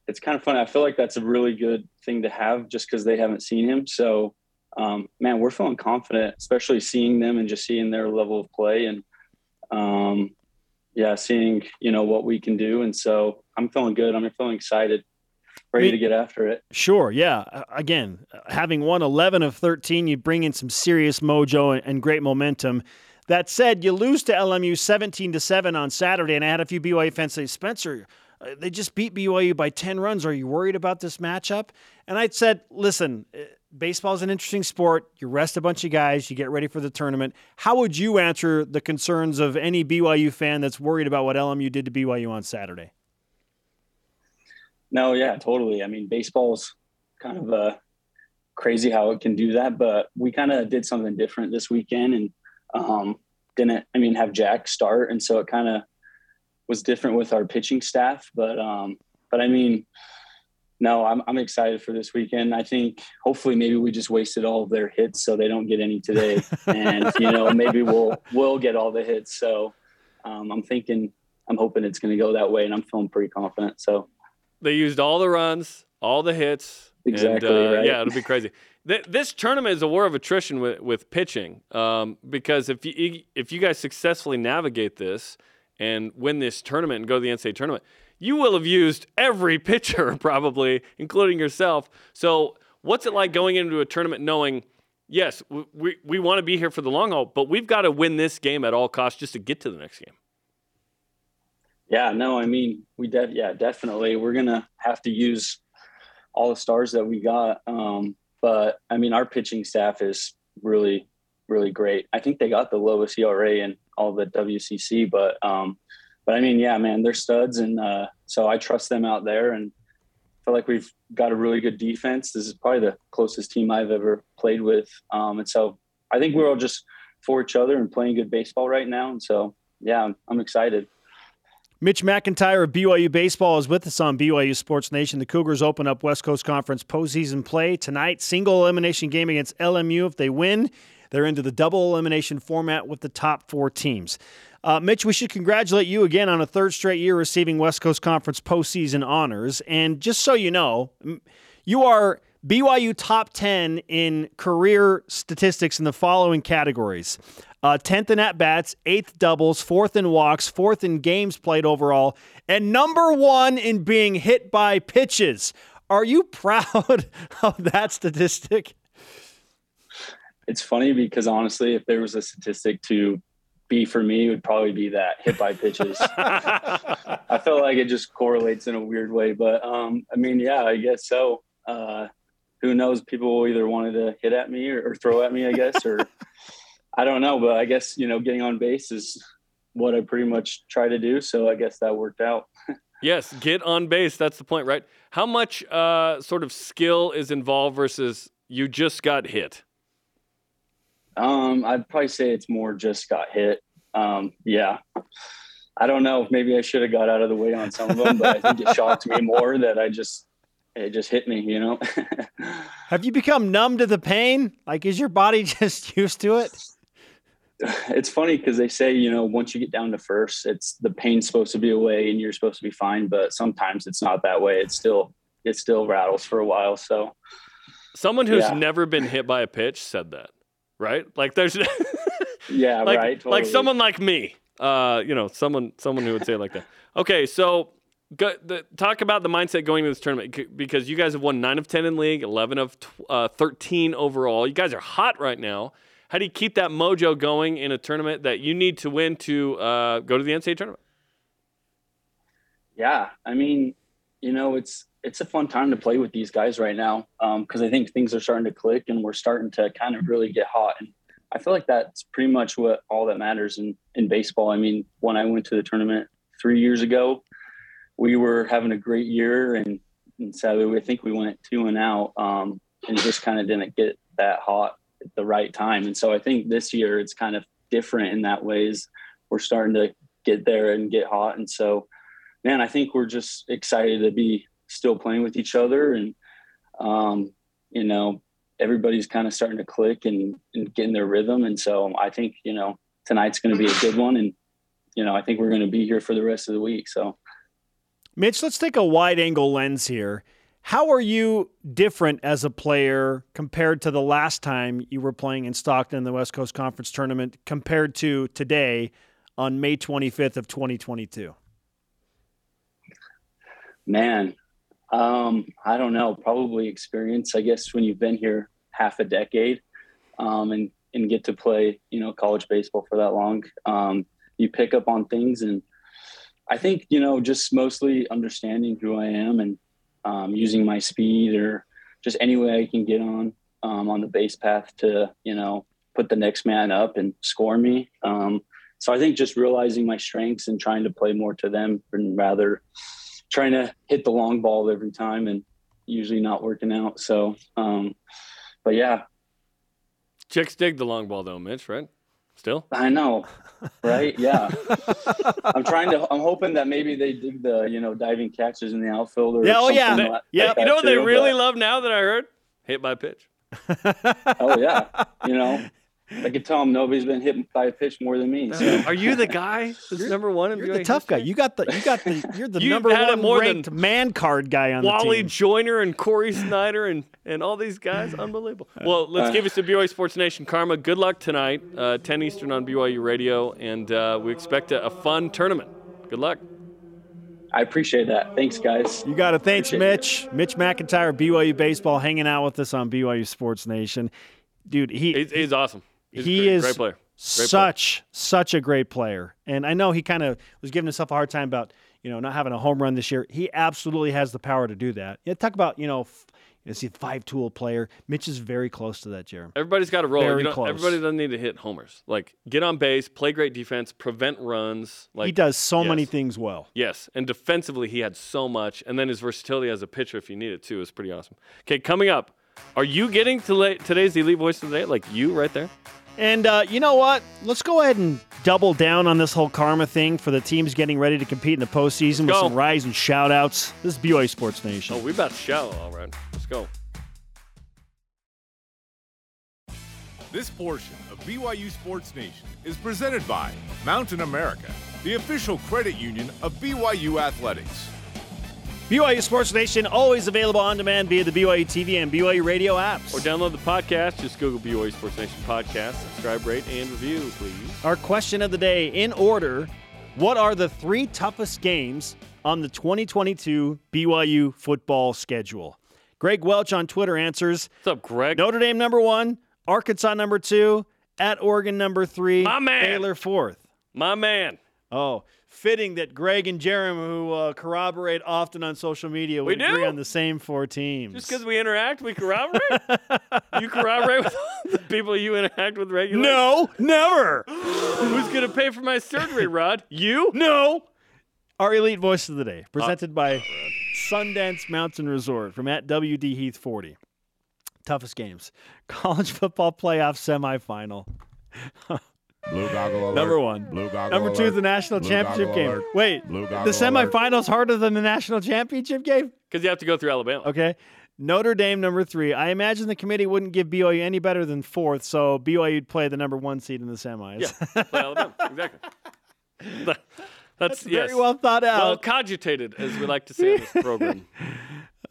it's kind of funny. I feel like that's a really good thing to have just because they haven't seen him. So, um, man, we're feeling confident, especially seeing them and just seeing their level of play and, um, yeah, seeing, you know, what we can do. And so I'm feeling good. I'm feeling excited ready I mean, to get after it. Sure, yeah. Again, having won 11 of 13, you bring in some serious mojo and great momentum. That said, you lose to LMU 17 to 7 on Saturday, and I had a few BYU fans say, Spencer, uh, they just beat BYU by 10 runs. Are you worried about this matchup? And I said, listen, uh, baseball is an interesting sport. You rest a bunch of guys, you get ready for the tournament. How would you answer the concerns of any BYU fan that's worried about what LMU did to BYU on Saturday? No, yeah, totally. I mean, baseball's kind of uh, crazy how it can do that, but we kind of did something different this weekend and um, didn't, I mean, have Jack start. And so it kind of was different with our pitching staff. But, um, but I mean, no, I'm, I'm excited for this weekend. I think hopefully maybe we just wasted all of their hits so they don't get any today. and, you know, maybe we'll, we'll get all the hits. So um, I'm thinking, I'm hoping it's going to go that way and I'm feeling pretty confident. So they used all the runs, all the hits. Exactly. And, uh, right. Yeah, it'll be crazy. this tournament is a war of attrition with, with pitching um, because if you if you guys successfully navigate this and win this tournament and go to the NCAA tournament, you will have used every [LAUGHS] pitcher probably, including yourself. So, what's it like going into a tournament knowing? Yes, we, we, we want to be here for the long haul, but we've got to win this game at all costs just to get to the next game. Yeah, no, I mean, we def yeah, definitely. We're gonna have to use all the stars that we got. Um, but I mean, our pitching staff is really, really great. I think they got the lowest ERA in all the WCC, but um, but I mean, yeah, man, they're studs, and uh, so I trust them out there, and feel like we've got a really good defense. This is probably the closest team I've ever played with, um, and so I think we're all just for each other and playing good baseball right now. And so, yeah, I'm, I'm excited. Mitch McIntyre of BYU Baseball is with us on BYU Sports Nation. The Cougars open up West Coast Conference postseason play tonight. Single elimination game against LMU. If they win, they're into the double elimination format with the top four teams. Uh, Mitch, we should congratulate you again on a third straight year receiving West Coast Conference postseason honors. And just so you know, you are BYU top 10 in career statistics in the following categories uh, 10th in at bats, 8th doubles, 4th in walks, 4th in games played overall, and number one in being hit by pitches. Are you [LAUGHS] proud of that statistic? It's funny because honestly, if there was a statistic to be for me, it would probably be that hit by pitches. [LAUGHS] I feel like it just correlates in a weird way, but um, I mean, yeah, I guess so. Uh, who knows? People either wanted to hit at me or, or throw at me, I guess, or [LAUGHS] I don't know, but I guess you know getting on base is what I pretty much try to do. So I guess that worked out. [LAUGHS] yes, get on base. That's the point, right? How much uh, sort of skill is involved versus you just got hit? Um, I'd probably say it's more just got hit. Um, yeah. I don't know. Maybe I should have got out of the way on some of them, but I think it shocked me more that I just it just hit me, you know. [LAUGHS] Have you become numb to the pain? Like, is your body [LAUGHS] just used to it? It's funny because they say you know once you get down to first it's the pain's supposed to be away and you're supposed to be fine but sometimes it's not that way. It's still it still rattles for a while so. Someone who's yeah. never been hit by a pitch said that right? Like there's [LAUGHS] yeah like, right totally. like someone like me uh you know someone someone who would say it like that. Okay so go, the, talk about the mindset going into this tournament because you guys have won 9 of 10 in league 11 of uh, 13 overall. You guys are hot right now how do you keep that mojo going in a tournament that you need to win to uh, go to the NCAA tournament? Yeah, I mean, you know, it's it's a fun time to play with these guys right now because um, I think things are starting to click and we're starting to kind of really get hot. And I feel like that's pretty much what all that matters in in baseball. I mean, when I went to the tournament three years ago, we were having a great year and, and sadly, I think we went two and out um, and just kind of didn't get that hot the right time. And so I think this year it's kind of different in that ways. We're starting to get there and get hot. And so, man, I think we're just excited to be still playing with each other. And, um, you know, everybody's kind of starting to click and, and get in their rhythm. And so I think, you know, tonight's going to be a good one. And, you know, I think we're going to be here for the rest of the week. So, Mitch, let's take a wide angle lens here. How are you different as a player compared to the last time you were playing in Stockton in the West Coast Conference tournament compared to today on May 25th of 2022? Man, um, I don't know. Probably experience, I guess, when you've been here half a decade um, and and get to play, you know, college baseball for that long. Um, you pick up on things, and I think you know, just mostly understanding who I am and um, using my speed or just any way I can get on um, on the base path to you know put the next man up and score me. Um, so I think just realizing my strengths and trying to play more to them and rather trying to hit the long ball every time and usually not working out. So, um, but yeah. Chicks dig the long ball though, Mitch, right? Still? I know, right? [LAUGHS] Yeah. I'm trying to. I'm hoping that maybe they dig the you know diving catches in the outfield or yeah. Oh yeah. Like, yeah. You know what they really but- love now that I heard? Hit by pitch. Oh yeah. You know, [LAUGHS] I could tell them nobody's been hit by a pitch more than me. So. Are you the guy [LAUGHS] that's number one in You're BYU the tough guy. You got the you got the you're the [LAUGHS] You've number had one more than ranked man card guy on Wally the team. Joyner and Cory Snyder and, and all these guys. [LAUGHS] Unbelievable. Well, let's give us to BYU Sports Nation. Karma, good luck tonight, uh, 10 Eastern on BYU Radio, and uh, we expect a, a fun tournament. Good luck. I appreciate that. Thanks, guys. You got to thanks Appreciate Mitch, Mitch McIntyre, BYU baseball, hanging out with us on BYU Sports Nation. Dude, he He's, he's awesome. He's he great, is great player. Great player. such such a great player, and I know he kind of was giving himself a hard time about you know not having a home run this year. He absolutely has the power to do that. Yeah, talk about you know. F- is he a five tool player? Mitch is very close to that, Jeremy. Everybody's got a role. Very close. Everybody doesn't need to hit homers. Like get on base, play great defense, prevent runs. Like he does so many things well. Yes, and defensively he had so much, and then his versatility as a pitcher, if you need it too, is pretty awesome. Okay, coming up, are you getting to la- today's elite voice of the day? Like you right there? And uh, you know what? Let's go ahead and double down on this whole karma thing for the teams getting ready to compete in the postseason with go. some rise and shout outs. This is BYU Sports Nation. Oh, we about to shout. All right, let's go. This portion of BYU Sports Nation is presented by Mountain America, the official credit union of BYU Athletics. BYU Sports Nation always available on demand via the BYU TV and BYU radio apps. Or download the podcast. Just Google BYU Sports Nation podcast. Subscribe, rate, and review, please. Our question of the day in order What are the three toughest games on the 2022 BYU football schedule? Greg Welch on Twitter answers What's up, Greg? Notre Dame number one, Arkansas number two, at Oregon number three, My man. Baylor fourth. My man. Oh, fitting that Greg and Jeremy, who uh, corroborate often on social media, would We agree do? on the same four teams. Just because we interact, we corroborate? [LAUGHS] you corroborate with the people you interact with regularly? no, never. [GASPS] Who's going to pay for my surgery, Rod? You? No. Our elite voice of the day, presented by Sundance Mountain Resort from at WD Heath 40. Toughest games. [LAUGHS] College football playoff semifinal. [LAUGHS] Blue goggle alert. Number one. Blue goggle Number two, alert. the national Blue championship game. alert. Wait, Blue the goggle alert. semifinals harder than the national championship game? Because you have to go through Alabama. Okay. Notre Dame number three. I imagine the committee wouldn't give BYU any better than fourth, so BYU would play the number one seed in the semis. Yeah, play Alabama. [LAUGHS] Exactly. That- That's, yes. Very well thought out. Well cogitated, as we like to say in this program. [LAUGHS]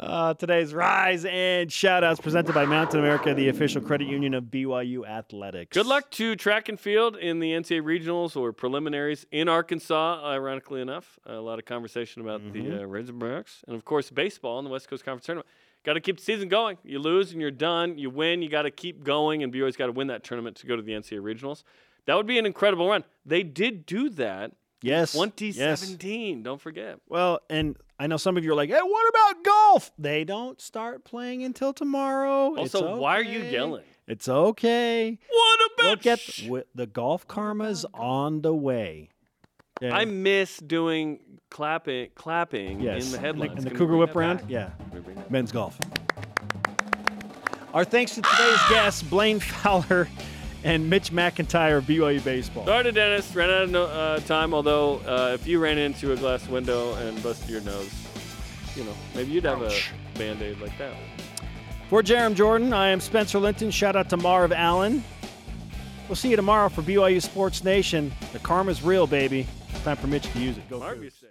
Uh, today's Rise and Shoutouts presented by Mountain America, the official credit union of BYU Athletics. Good luck to track and field in the NCAA regionals or preliminaries in Arkansas. Ironically enough, a lot of conversation about Mm-hmm. the uh, Razorbacks, and of course baseball in the West Coast Conference tournament. Got to keep the season going. You lose and you're done. You win, you got to keep going, and BYU's got to win that tournament to go to the NCAA regionals. That would be an incredible run. They did do that. Yes. 2017. Don't forget. Well, and I know some of you are like, hey, what about golf? They don't start playing until tomorrow. Also, why are you yelling? It's okay. What about Look at sh- wi- the golf karma's on the way. Okay? I miss doing clapping, clapping yes. in the headlines. And the, we Cougar Whip round? Yeah. Can we bring that Men's golf. Our thanks to today's guests, Blaine Fowler and Mitch McIntyre of BYU Baseball. Sorry to Dennis, ran out of no, uh, time. Although, uh, if you ran into a glass window and busted your nose, you know, maybe you'd have Ouch. a band aid like that. For Jarom Jordan, I am Spencer Linton. Shout out to Marv Allen. We'll see you tomorrow for BYU Sports Nation. The karma's real, baby. Time for Mitch to use it. Go. Marv, you say.